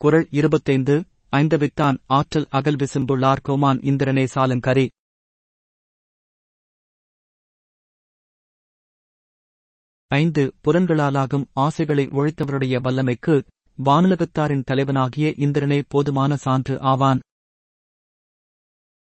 குரல் இருபத்தைந்து ஐந்தவித்தான் ஆற்றல் அகல் விசும்புள்ளார் கோமான் இந்திரனே சாலங்கரி ஐந்து புலன்களாலாகும் ஆசைகளை ஒழித்தவருடைய வல்லமைக்கு வானுலகத்தாரின் தலைவனாகிய இந்திரனே போதுமான சான்று ஆவான்.